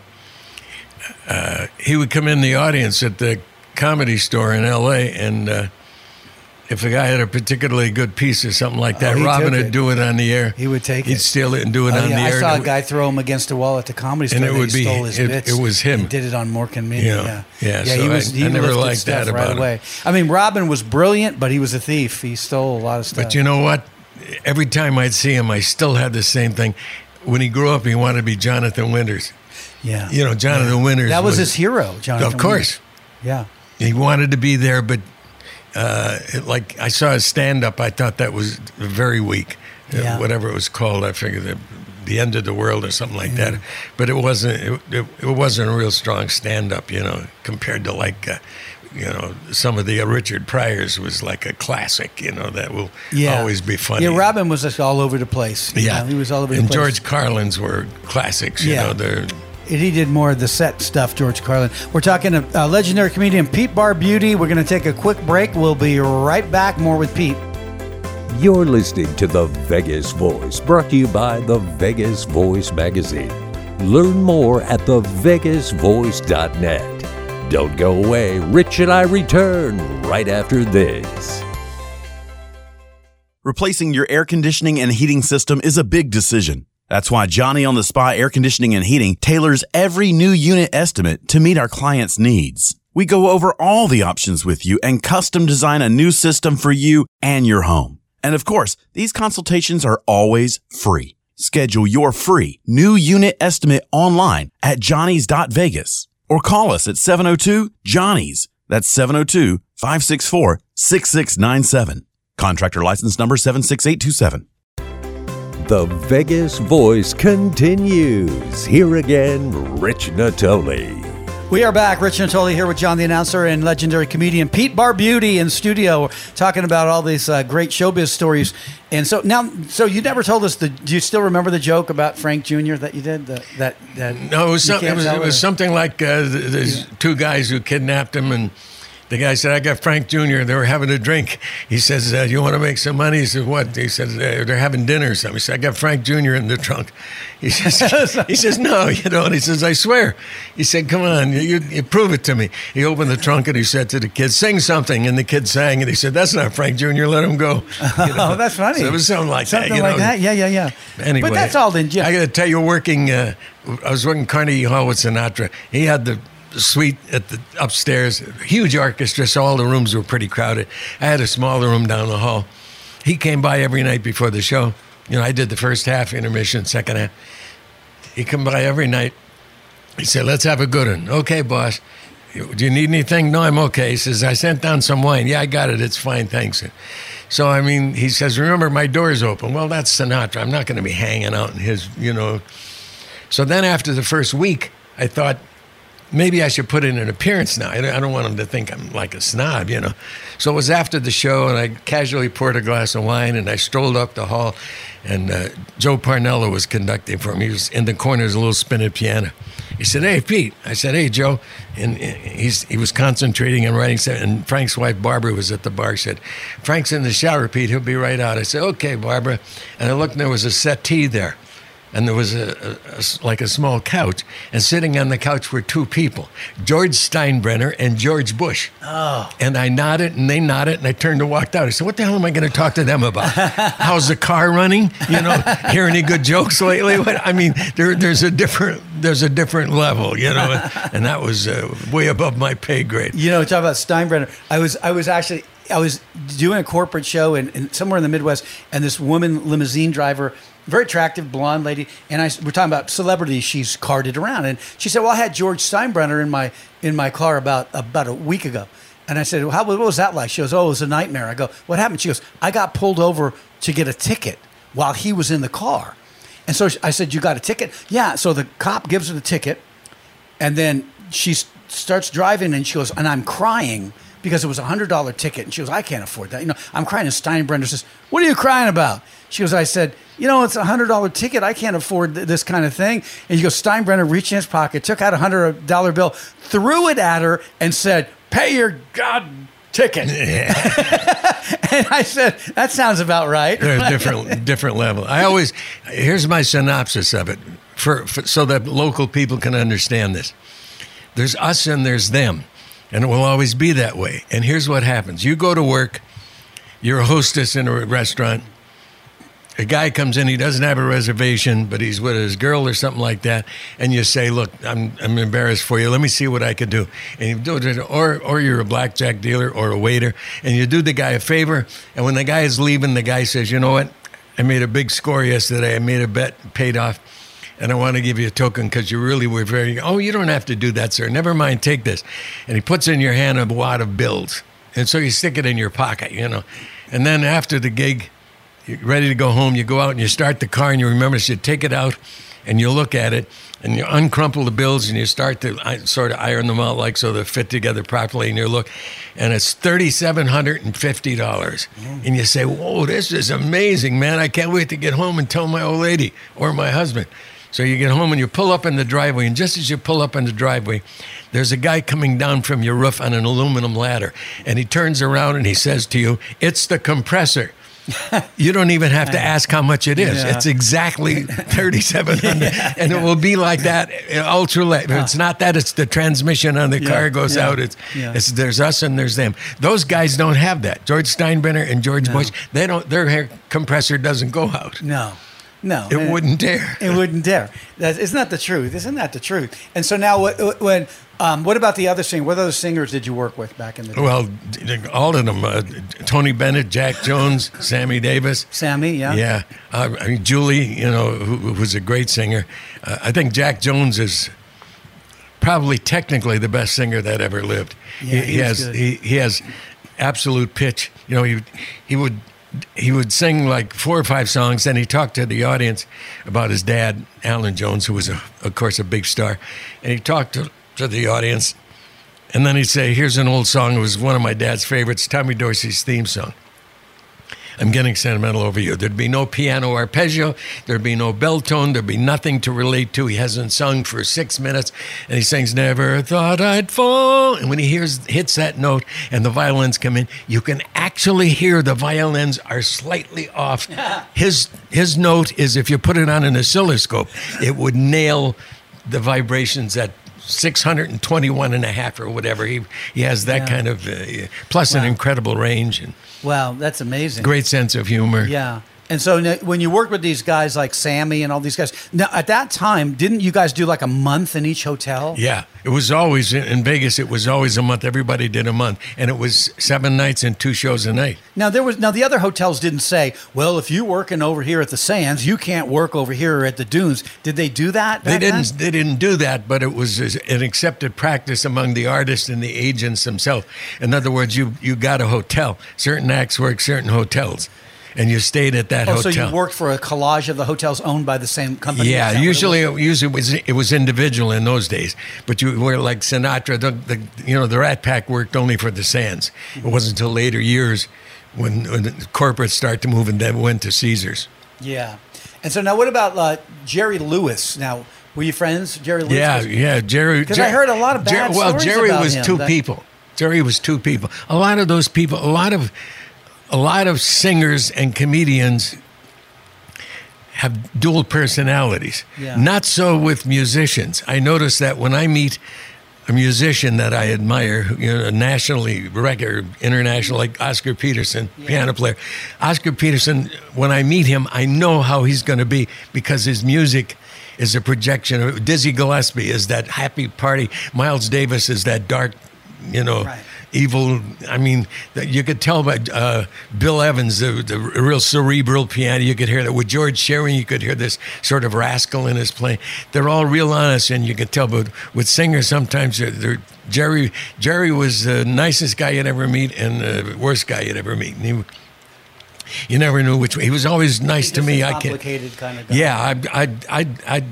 uh, he would come in the audience at the comedy store in L.A. and uh, if a guy had a particularly good piece or something like that, Oh, Robin would do it on the air. He would take it. He'd steal it and do it Oh, on yeah, the I air. I saw a guy throw him against a wall at the comedy store. And it would be- stole his it- bits. it was him. He did it on Mork and Me. Yeah. Yeah, Yeah, yeah. so he was. I- he I never liked that right about him. away. I mean, Robin was brilliant, but he was a thief. He stole a lot of stuff. But you know what? Every time I'd see him, I still had the same thing. When he grew up, he wanted to be Jonathan Winters. yeah, You know, Jonathan Winters. that was, his hero, Jonathan. Of course. Winters. Yeah. He wanted to be there, but uh, it- like I saw his stand up, I thought that was very weak. Uh, Yeah. whatever it was called, I figured the, the end of the world or something like that. But it wasn't. It, it, it wasn't a real strong stand up, you know, compared to like. Uh, you know, some of the uh, Richard Pryors was like a classic. You know, that will yeah. always be funny. Yeah, Robin was just all over the place. You Yeah, know, he was all over the and place. George Carlin's were classics. You Yeah. know, they're And he did more of the set stuff, George Carlin. We're talking to uh, legendary comedian Pete Barbuti. We're going to take a quick break. We'll be right back. More with Pete. You're listening to The Vegas Voice, brought to you by the Vegas Voice magazine. Learn more at thevegasvoice.net. Don't go away. Rich and I return right after this. Replacing your air conditioning and heating system is a big decision. That's why Johnny on the Spot Air Conditioning and Heating tailors every new unit estimate to meet our clients' needs. We go over all the options with you and custom design a new system for you and your home. And of course, these consultations are always free. Schedule your free new unit estimate online at johnny's.vegas or call us at 702 Johnny's. That's 702 564 6697. Contractor license number 76827. The Vegas Voice continues. Here again, Rich Natoli. We are back. Rich Natoli here with John the announcer and legendary comedian Pete Barbuti in studio, talking about all these uh, great showbiz stories. And so now, so you never told us the. Do you still remember the joke about Frank Jr. that you did? The, that that No, it was, some, it was, it was something like uh, th- there's two guys who kidnapped him, and the guy said, "I got Frank Jr." They were having a drink. He says, uh, "You want to make some money?" He says, "What?" He says, uh, "They're having dinner or something." He said, "I got Frank Jr. in the trunk." He says, "He says no, you know." And he says, "I swear." He said, "Come on, you, you prove it to me." He opened the trunk and he said to the kid, "Sing something." And the kid sang, and he said, "That's not Frank Jr. Let him go." You know? Oh, that's funny. So it was something like Something that. You like know? that. Yeah, yeah, yeah. Anyway, but that's all. Then, yeah. I got to tell you, working, uh, I was working Carnegie Hall with Sinatra. He had the suite at the upstairs, huge orchestra, so all the rooms were pretty crowded. I had a smaller room down the hall. He came by every night before the show. You know, I did the first half, intermission, second half. He come by every night. He said, "Let's have a good one." Okay, boss. Do you need anything? No, I'm okay. He says, "I sent down some wine." Yeah, I got it. It's fine, thanks. So I mean, he says, "Remember, my door's open." Well, that's Sinatra. I'm not going to be hanging out in his, you know. So then, after the first week, I thought maybe I should put in an appearance now. I don't, want them to think I'm like a snob, you know. So it was after the show, and I casually poured a glass of wine, and I strolled up the hall, and uh, Joe Parnello was conducting for me. He was in the corner, a little spinning piano. He said, "Hey, Pete." I said, "Hey, Joe," and uh, he's he was concentrating and writing. And Frank's wife Barbara was at the bar. She said, "Frank's in the shower, Pete. He'll be right out." I said, "Okay, Barbara." And I looked, and there was a settee there and there was a, a- a like a small couch, and sitting on the couch were two people, George Steinbrenner and George Bush. Oh. And I nodded, and they nodded, and I turned and walked out. I said, "What the hell am I going to talk to them about? How's the car running? You know, hear any good jokes lately? What, I mean, there, there's a different there's a different level, you know, and that was uh, way above my pay grade. You know, talk about Steinbrenner. I was I was actually I was doing a corporate show in, in somewhere in the Midwest, and this woman limousine driver, very attractive blonde lady, and I we're talking about celebrities she's carted around, and she said, "Well, I had George Steinbrenner in my in my car about about a week ago." And I said, well, "How what was that like?" She goes, "Oh, it was a nightmare." I go, "What happened?" She goes, "I got pulled over to get a ticket while he was in the car." And so I said, "You got a ticket?" Yeah. So the cop gives her the ticket, and then she starts driving and she goes, and I'm crying because it was a hundred dollar ticket. And she goes, I can't afford that. You know, I'm crying. And Steinbrenner says, What are you crying about? She goes, I said, You know, it's a hundred dollar ticket. I can't afford th- this kind of thing. And he goes, Steinbrenner reached in his pocket, took out a hundred dollar bill, threw it at her, and said, Pay your god ticket. and I said, That sounds about right. They're different different level. I always here's my synopsis of it for, for so that local people can understand this. There's us and there's them, and it will always be that way. And here's what happens: you go to work, you're a hostess in a restaurant. A guy comes in, he doesn't have a reservation, but he's with his girl or something like that, and you say, "Look, I'm I'm embarrassed for you. Let me see what I can do." And you do it, or or you're a blackjack dealer or a waiter, and you do the guy a favor. And when the guy is leaving, the guy says, "You know what? I made a big score yesterday. I made a bet, paid off." And I want to give you a token because you really were very. Oh, you don't have to do that, sir. Never mind. Take this. And he puts in your hand a wad of bills, and so you stick it in your pocket, you know. And then after the gig, you're ready to go home. You go out and you start the car, and you remember so you take it out, and you look at it, and you uncrumple the bills, and you start to uh, sort of iron them out like so they fit together properly in your look, and it's thirty seven hundred and fifty dollars, mm. and you say, "Whoa, this is amazing, man! I can't wait to get home and tell my old lady or my husband." So you get home and you pull up in the driveway, and just as you pull up in the driveway, there's a guy coming down from your roof on an aluminum ladder, and he turns around and he says to you, "It's the compressor." You don't even have to ask how much it is. Yeah. It's exactly thirty-seven hundred, and it will be like that uh, ultra late. It's not that; it's the transmission on the Yeah, car goes yeah, out. It's, yeah. it's there's us and there's them. Those guys don't have that. George Steinbrenner and George Bush, they don't. Their hair compressor doesn't go out. No, no, It And- wouldn't dare. It wouldn't dare. That's, isn't that the truth? Isn't that the truth? And so now, what, when um, what about the other singer? What other singers did you work with back in the day? Well, all of them: uh, Tony Bennett, Jack Jones, Sammy Davis. Sammy, yeah, Yeah, uh, I mean Julie, you know, who, who was a great singer. Uh, I think Jack Jones is probably technically the best singer that ever lived. Yeah, he, he he has good. he, he has absolute pitch. You know, he he would he would sing like four or five songs, then he talked to the audience about his dad, Allan Jones, who was a, of course a big star, and he talked to for the audience. And then he'd say, Here's an old song. It was one of my dad's favorites, Tommy Dorsey's theme song. I'm getting sentimental over you. There'd be no piano arpeggio. There'd be no bell tone. There'd be nothing to relate to. He hasn't sung for six minutes, and he sings "Never Thought I'd Fall." And when he hears hits that note, and the violins come in, you can actually hear the violins are slightly off. his his note is if you put it on an oscilloscope, it would nail the vibrations at 621 and a half or whatever. He he has that Yeah. kind of uh, plus an incredible range and Wow, that's amazing. great sense of humor. Yeah. And so when you work with these guys like Sammy and all these guys, now at that time, didn't you guys do like a month in each hotel? Yeah, it was always in Vegas. It was always a month. Everybody did a month, and it was seven nights and two shows a night. Now there was now the other hotels didn't say, well, if you're working over here at the Sands, you can't work over here at the Dunes. Did they do that? They didn't. then? They didn't do that, but it was an accepted practice among the artists and the agents themselves. In other words, you you got a hotel. Certain acts work certain hotels, and you stayed at that Oh, hotel. so you worked for a collage of the hotels owned by the same company? Yeah, what it usually was? it, usually it was it was individual in those days, but you were like Sinatra. The, the you know the Rat Pack worked only for the Sands. It wasn't until later years when, when the corporates start to move and then went to Caesars. Yeah. And so now, what about uh, Jerry Lewis? Now, were you friends, Jerry Lewis? Yeah, yeah, Jerry. 'Cause I heard a lot of bad Well, stories Jerry was him, two that- people. Jerry was two people. A lot of those people, a lot of, a lot of singers and comedians have dual personalities. Yeah. Not so with musicians. I notice that when I meet a musician that I admire, you know, nationally, record, international, like Oscar Peterson, piano player. Oscar Peterson, when I meet him, I know how he's going to be because his music is a projection. of Dizzy Gillespie is that happy party. Miles Davis is that dark, you know, Right. evil. I mean, you could tell by uh, Bill Evans, the, the real cerebral piano. You could hear that with George Shearing. You could hear this sort of rascal in his playing. They're all real honest, and you could tell. But with singers, sometimes they're, they're Jerry. Jerry was the nicest guy you'd ever meet, and the worst guy you'd ever meet. And he, you never knew which way. He was always nice He's to me. I can't. complicated kind of guy. Yeah, I, I, I, I,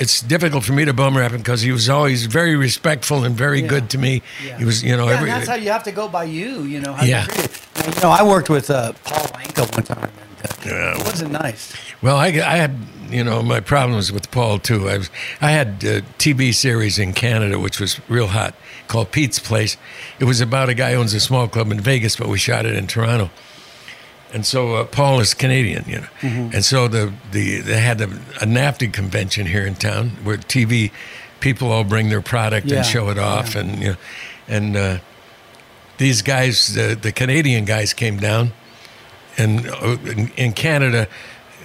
it's difficult for me to bum rap him because he was always very respectful and very Yeah. good to me. Yeah. He was, you know, Yeah, every, and that's how you have to go by you. You know. How Yeah. You. Now, you know, I worked with uh, Paul Anka one time, and uh, Yeah. it wasn't nice. Well, I, I had, you know, my problems with Paul too. I was, I had a TV series in Canada which was real hot called Pete's Place. It was about a guy who owns a small club in Vegas, but we shot it in Toronto. And so uh, Paul is Canadian, you know, Mm-hmm. and so the, the they had a, a NATPE convention here in town where TV people all bring their product Yeah, and show it off, and you know, and uh, these guys, the the Canadian guys, came down, and uh, in, in Canada,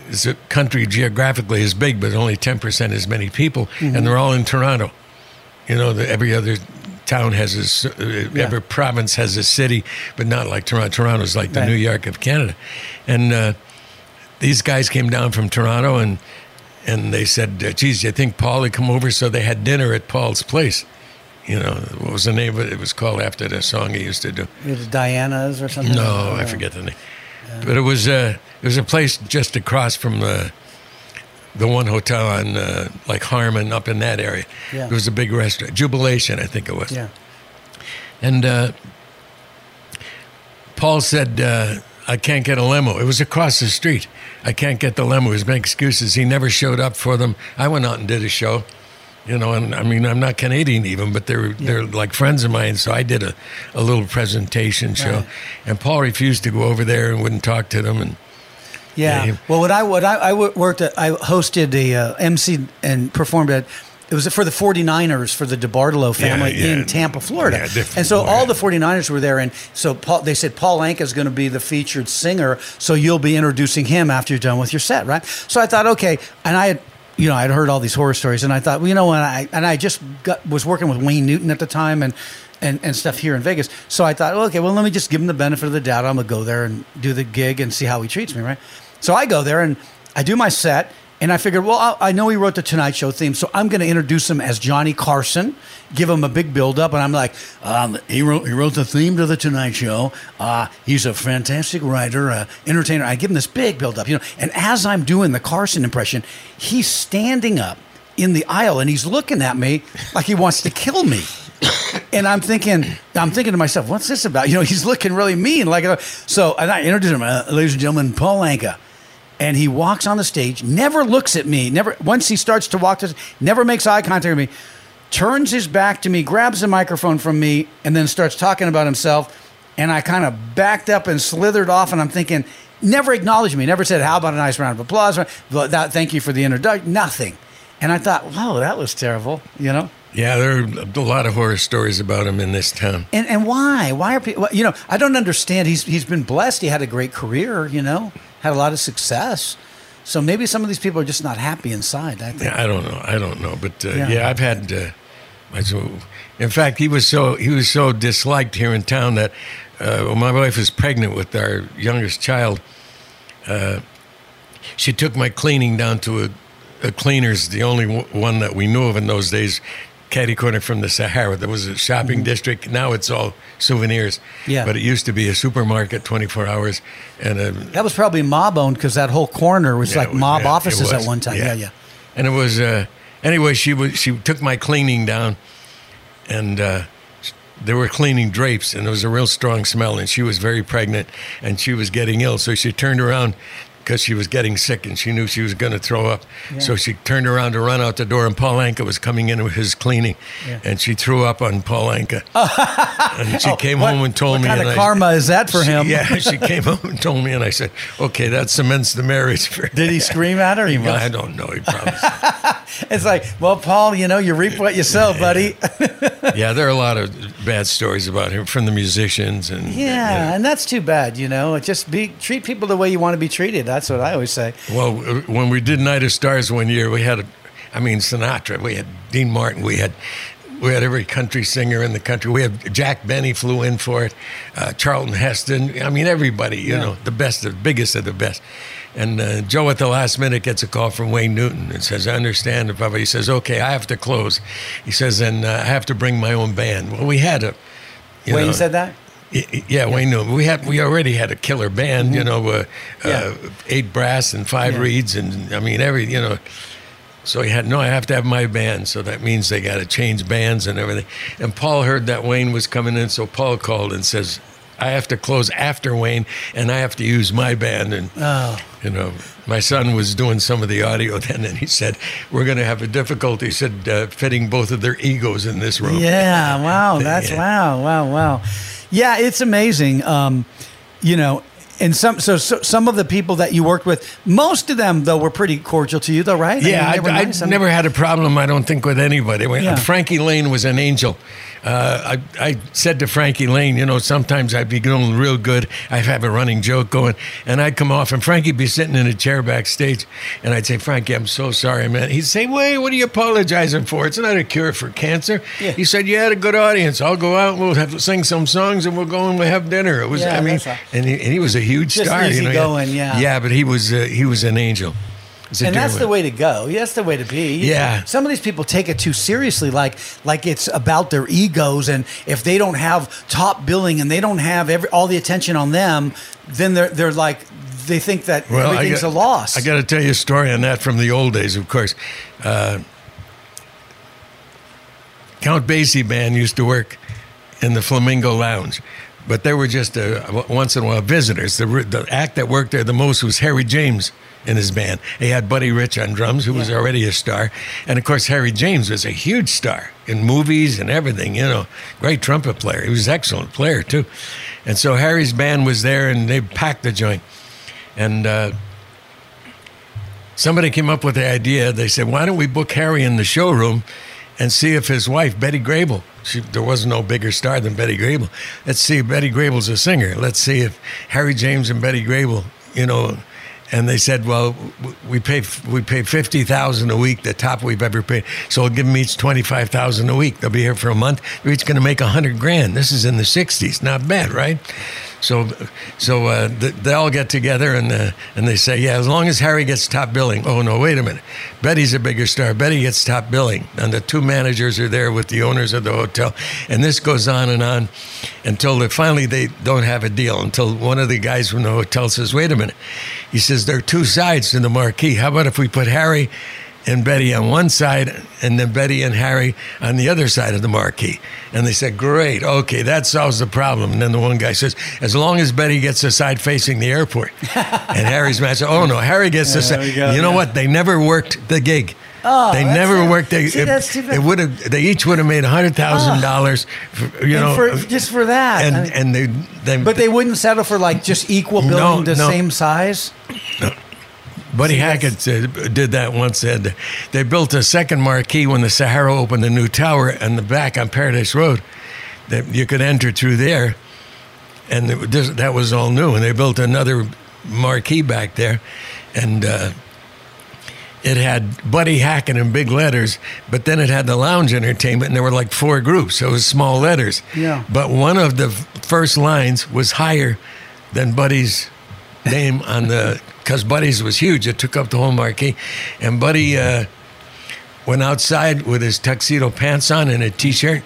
is a country geographically is big, but only ten percent as many people, Mm-hmm. and they're all in Toronto. You know, the, every other town has a, uh, Yeah. every province has a city, but not like Toronto. Toronto's like the Right. New York of Canada, and uh, these guys came down from Toronto and. And they said, uh, "Geez, you think Paul would come over?" So they had dinner at Paul's place. You know, what was the name of it? It was called after the song he used to do. It was Diana's or something. No, I forget the name. But it was uh, it was a place just across from the the one hotel on uh, like Harmon up in that area. Yeah. It was a big restaurant, Jubilation, I think it was. Yeah. And uh, Paul said, uh, "I can't get a limo." It was across the street. I can't get the limo. He was making excuses. He never showed up for them. I went out and did a show. You know, and I mean, I'm not Canadian even, but they're they're like friends of mine. So I did a, a little presentation show, Right. and Paul refused to go over there and wouldn't talk to them. And Yeah. Yeah, well, what I what I, I worked at, I hosted a uh, MC and performed at. It was for the 49ers for the DeBartolo family Yeah, yeah. in Tampa, Florida. Yeah, different- and so all the 49ers were there. And so Paul, they said Paul Anka is going to be the featured singer. So you'll be introducing him after you're done with your set, right? So I thought, okay. And I had, you know, I'd heard all these horror stories. And I thought, well, you know what? I, and I just got, was working with Wayne Newton at the time and, and, and stuff here in Vegas. So I thought, okay, well, let me just give him the benefit of the doubt. I'm going to go there and do the gig and see how he treats me, right? So I go there and I do my set, and I figured, well, I know he wrote the Tonight Show theme, so I'm going to introduce him as Johnny Carson, give him a big build up, and I'm like, um, he wrote he wrote the theme to the Tonight Show. Uh, he's a fantastic writer, uh, entertainer. I give him this big build up, you know. And as I'm doing the Carson impression, he's standing up in the aisle and he's looking at me like he wants to kill me. And I'm thinking, I'm thinking to myself, what's this about? You know, he's looking really mean. Like, so, and I introduced him, uh, ladies and gentlemen, Paul Anka. And he walks on the stage, never looks at me, never, once he starts to walk, to, never makes eye contact with me, turns his back to me, grabs the microphone from me, and then starts talking about himself. And I kind of backed up and slithered off, and I'm thinking, never acknowledged me, never said, how about a nice round of applause? Thank you for the introduction, nothing. And I thought, wow, that was terrible, you know? Yeah, there are a lot of horror stories about him in this town. And and why? Why are people? You know, I don't understand. He's he's been blessed. He had a great career. You know, had a lot of success. So maybe some of these people are just not happy inside. I think. Yeah, I don't know. I don't know, but uh, Yeah. yeah. I've had. Uh, in fact, he was so he was so disliked here in town that uh, when my wife was pregnant with our youngest child, uh, she took my cleaning down to a, a cleaner's, the only one that we knew of in those days, catty corner from the Sahara. There was a shopping district. Now it's all souvenirs. Mm-hmm. Yeah. But it used to be a supermarket, 24 hours, and a That was probably mob owned because that whole corner was Yeah, like was- mob yeah, offices at one time. Yeah, yeah. And it was uh, anyway. She was she took my cleaning down, and uh, they were cleaning drapes, and there was a real strong smell. And she was very pregnant, and she was getting ill. So she turned around because she was getting sick, and she knew she was going to throw up. So she turned around to run out the door, and Paul Anka was coming in with his cleaning, and she threw up on Paul Anka. Oh, and she came Oh, What- home and told what me. kind of I- karma is that for she- him? Yeah, she came home and told me, and I said, "Okay, that cements the marriage." For Did he scream at her? He must. I don't know. He probably. It's like, well, Paul, you know, you reap what you sow, buddy. yeah, there are a lot of bad stories about him from the musicians and yeah, and that's too bad. You know, just be treat people the way you want to be treated. That's what I always say. Well, uh, when we did Night of Stars one year, we had, a, I mean, Sinatra, we had Dean Martin, we had. We had every country singer in the country. We had Jack Benny flew in for it, uh, Charlton Heston. I mean, everybody. You know, the best, the biggest of the best. And uh, Joe, at the last minute, gets a call from Wayne Newton and says, "I understand." If He says, "Okay, I have to close." He says, "And uh, I have to bring my own band." Well, we had a. Wayne know, said that. Yeah, Wayne knew. We had we already had a killer band, you know, uh, Mm-hmm. Yeah. uh, eight brass and five Yeah. reeds, and I mean every, you know. So he had no. I have to have my band, so that means they got to change bands and everything. And Paul heard that Wayne was coming in, so Paul called and says, "I have to close after Wayne, and I have to use my band." And Oh. you know, my son was doing some of the audio then, and he said, "We're going to have a difficulty," he said, uh, "fitting both of their egos in this room." Yeah, wow, that's wow, wow, wow. Yeah, it's amazing. Um, you know, and some so, so some of the people that you worked with, most of them though were pretty cordial to you, though, right? I Yeah, mean, I, they I nice. I mean- never had a problem. I don't think with anybody. Yeah. Frankie Laine was an angel. Uh, I, I said to Frankie Laine, you know, sometimes I'd be doing real good. I'd have a running joke going, and I'd come off, and Frankie'd be sitting in a chair backstage, and I'd say, Frankie, I'm so sorry, man. He'd say, Wait, what are you apologizing for? It's not a cure for cancer. Yeah. He said, You had a good audience. I'll go out, and we'll have to sing some songs, and we'll go and we'll have dinner. It was, Yeah, I mean, and he, and he was a huge Just star. you know, easygoing, yeah. Yeah, but he was uh, he was an angel. A and that's the way to go. That's the way to be. You- Yeah. Some of these people take it too seriously, like like it's about their egos, and if they don't have top billing and they don't have every all the attention on them, then they're they're like they think that everything's a loss. I got to tell you a story on that from the old days, of course. Uh, Count Basie band used to work in the Flamingo Lounge, but they were just uh, once in a while visitors. The, the act that worked there the most was Harry James in his band. He had Buddy Rich on drums, who was already a star, and of course Harry James was a huge star in movies and everything. You know, great trumpet player. He was an excellent player too, and so Harry's band was there, and they packed the joint, and. Uh, somebody came up with the idea. They said, "Why don't we book Harry in the showroom and see if his wife Betty Grable? She, there was no bigger star than Betty Grable. Let's see if Betty Grable's a singer. Let's see if Harry James and Betty Grable, you know." And they said, "Well, we pay we pay fifty thousand a week, the top we've ever paid. So we'll give them each twenty five thousand a week. They'll be here for a month. They're each going to make a hundred grand. This is in the '60s. Not bad, right?" So, so uh, th- they all get together and uh, and they say, yeah, as long as Harry gets top billing. Oh no, wait a minute, Betty's a bigger star. Betty gets top billing, and the two managers are there with the owners of the hotel, and this goes on and on until finally they don't have a deal. Until one of the guys from the hotel says, wait a minute, he says there are two sides to the marquee. How about if we put Harry? and Betty on one side, and then Betty and Harry on the other side of the marquee. And they said, Great, okay, that solves the problem. And then the one guy says, As long as Betty gets the side facing the airport. and Harry's man said, Oh no, Harry gets the side. go, You know yeah. what? They never worked the gig. Oh, they never worked. They, See, it, that's too bad. it would have. They each would have made hundred thousand dollars. You know, for, just for that. I and mean- and they, they but they wouldn't settle for like just equal No, the no. same size. Buddy Hackett said, did that once. Said they built a second marquee when the Sahara opened a new tower in the back on Paradise Road that you could enter through there, and it, this, that was all new. And they built another marquee back there, and. Uh, it had Buddy Hackett in big letters, but then it had the lounge entertainment, and there were like four groups, so it was small letters. Yeah. But one of the first lines was higher than Buddy's name on the, because Buddy's was huge. It took up the whole marquee. And Buddy uh, went outside with his tuxedo pants on and a t shirt.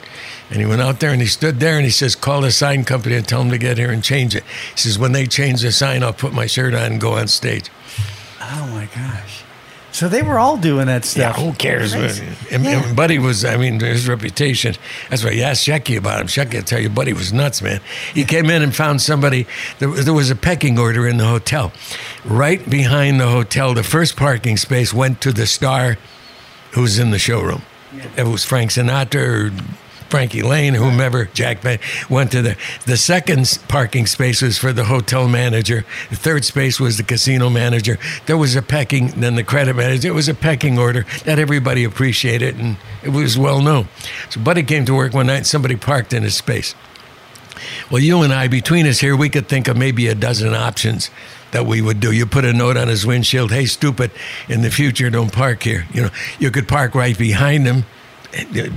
And he went out there and he stood there and he says, Call the sign company and tell them to get here and change it. He says, When they change the sign, I'll put my shirt on and go on stage. Oh my gosh. So they were all doing that stuff. Yeah, stuff. who cares? Crazy. And, Yeah. and Buddy was, I mean, his reputation. That's why you asked Shecky about him. Shecky will tell you, Buddy was nuts, man. He came in and found somebody, there, was- there was a pecking order in the hotel. Right behind the hotel, the first parking space went to the star who was in the showroom. It was Frank Sinatra or Frankie Laine, whomever, Jack went to the. The second parking space was for the hotel manager. The third space was the casino manager. There was a pecking, then the credit manager. It was a pecking order that everybody appreciated, and it was well known. So Buddy came to work one night, and somebody parked in his space. Well, you and I, between us here, we could think of maybe a dozen options that we would do. You put a note on his windshield, hey, stupid, in the future, don't park here. You know, you could park right behind him,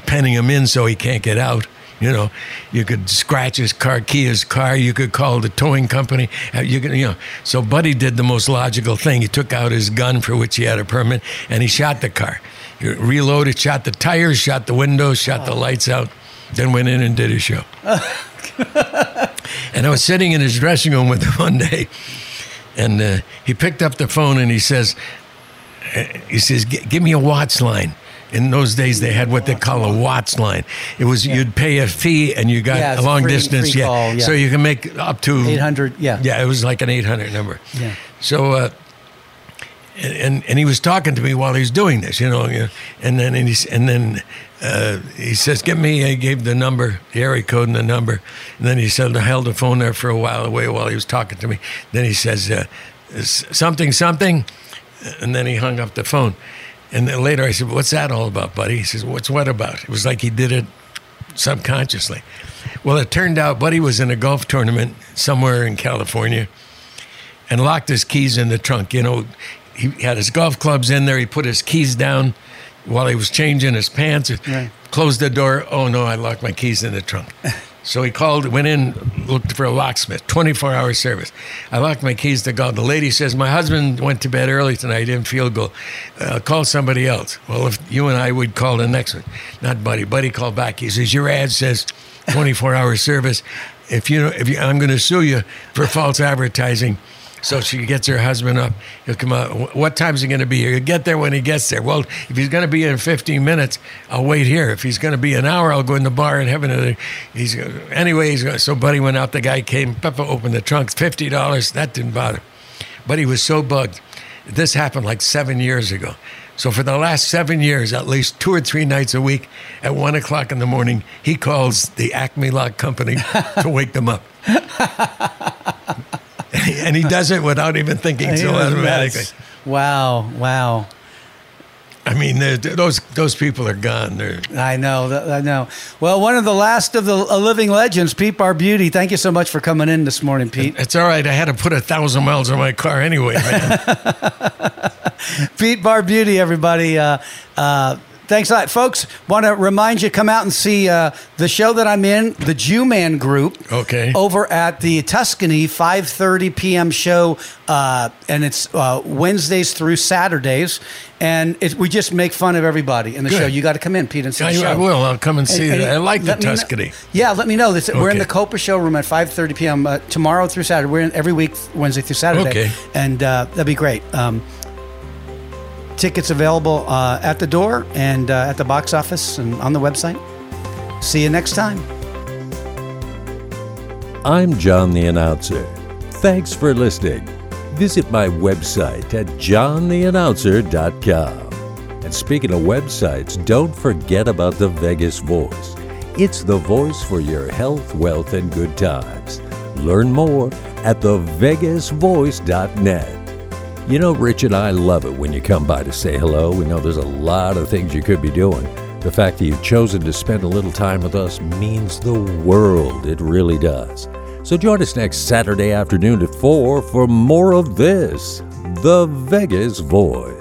penning him in so he can't get out. You know, you could scratch his car, key his car. You could call the towing company. Uh, You could, you know. So Buddy did the most logical thing. He took out his gun for which he had a permit, and he shot the car. He reloaded, shot the tires, shot the windows, shot the lights out, then went in and did his show. And I was sitting in his dressing room with him one day, and uh, he picked up the phone and he says, uh, "He says, give me a WATS line." In those days, they had what they call a WATS line. It was you'd pay a fee and you got Yeah, a long free- distance. free yeah. call, yeah. so you can make up to 800, yeah. yeah. It was like an eight hundred number. Yeah. So. Uh, and, and he was talking to me while he was doing this, you know, and then and, he's, and then uh, he says, "Give me." I gave the number, the area code, and the number, and then he said, I held the phone there for a while away while he was talking to me. Then he says, uh, "Something, something," and then he hung up the phone. And then later I said, "What's that all about, buddy?" He says, "What's what about?" It was like he did it subconsciously. Well, it turned out Buddy was in a golf tournament somewhere in California and locked his keys in the trunk. You know, he had his golf clubs in there. He put his keys down while he was changing his pants. Right. Closed the door. Oh no, I locked my keys in the trunk. So he called, went in, looked for a locksmith, 24 hour service. I locked my keys to golf. The lady says, My husband went to bed early tonight, didn't feel good. Uh, call somebody else. Well, if you and I would call the next one, not Buddy. Buddy called back. He says, Your ad says 24 hour service. If you, if you, I'm going to sue you for false advertising. So she gets her husband up. He'll come out. What time's he going to be here? He'll get there when he gets there. Well, if he's going to be in 15 minutes, I'll wait here. If he's going to be an hour, I'll go in the bar and have another. He's anyway. He's going, so Buddy went out. The guy came. Peppa opened the trunk. Fifty dollars. That didn't bother. But he was so bugged. This happened like seven years ago. So for the last seven years, at least two or three nights a week, at one o'clock in the morning, he calls the Acme Lock Company to wake them up. and he does it without even thinking so automatically. Wow, wow. I mean, those those people are gone. They're, I know, I know. Well, one of the last of the uh, living legends, Pete Barbuti. Thank you so much for coming in this morning, Pete. it's all right. I had to put a thousand miles on my car anyway, man. Pete Barbuti, everybody. Uh, uh, thanks a lot, folks. Want to remind you, come out and see uh, the show that I'm in, the Jew Man Group. Okay. Over at the Tuscany, 5:30 p.m. show, uh, and it's uh, Wednesdays through Saturdays, and it, we just make fun of everybody in the Good. show. You got to come in, Pete, and see I, the show. I will. I'll come and see And- it. I like the me know- Tuscany. yeah, let me know. This, We're in the Copa showroom at 5:30 p.m. Uh, tomorrow through Saturday. We're in every week, Wednesday through Saturday, Okay. and uh, that'd be great. Um, Tickets available uh, at the door and uh, at the box office and on the website. See you next time. I'm John the Announcer. Thanks for listening. Visit my website at johntheannouncer.com. And speaking of websites, don't forget about the Vegas Voice. It's the voice for your health, wealth, and good times. Learn more at thevegasvoice.net. You know, Rich and I love it when you come by to say hello. We know there's a lot of things you could be doing. The fact that you've chosen to spend a little time with us means the world. It really does. So join us next Saturday afternoon at 4 for more of this The Vegas Voice.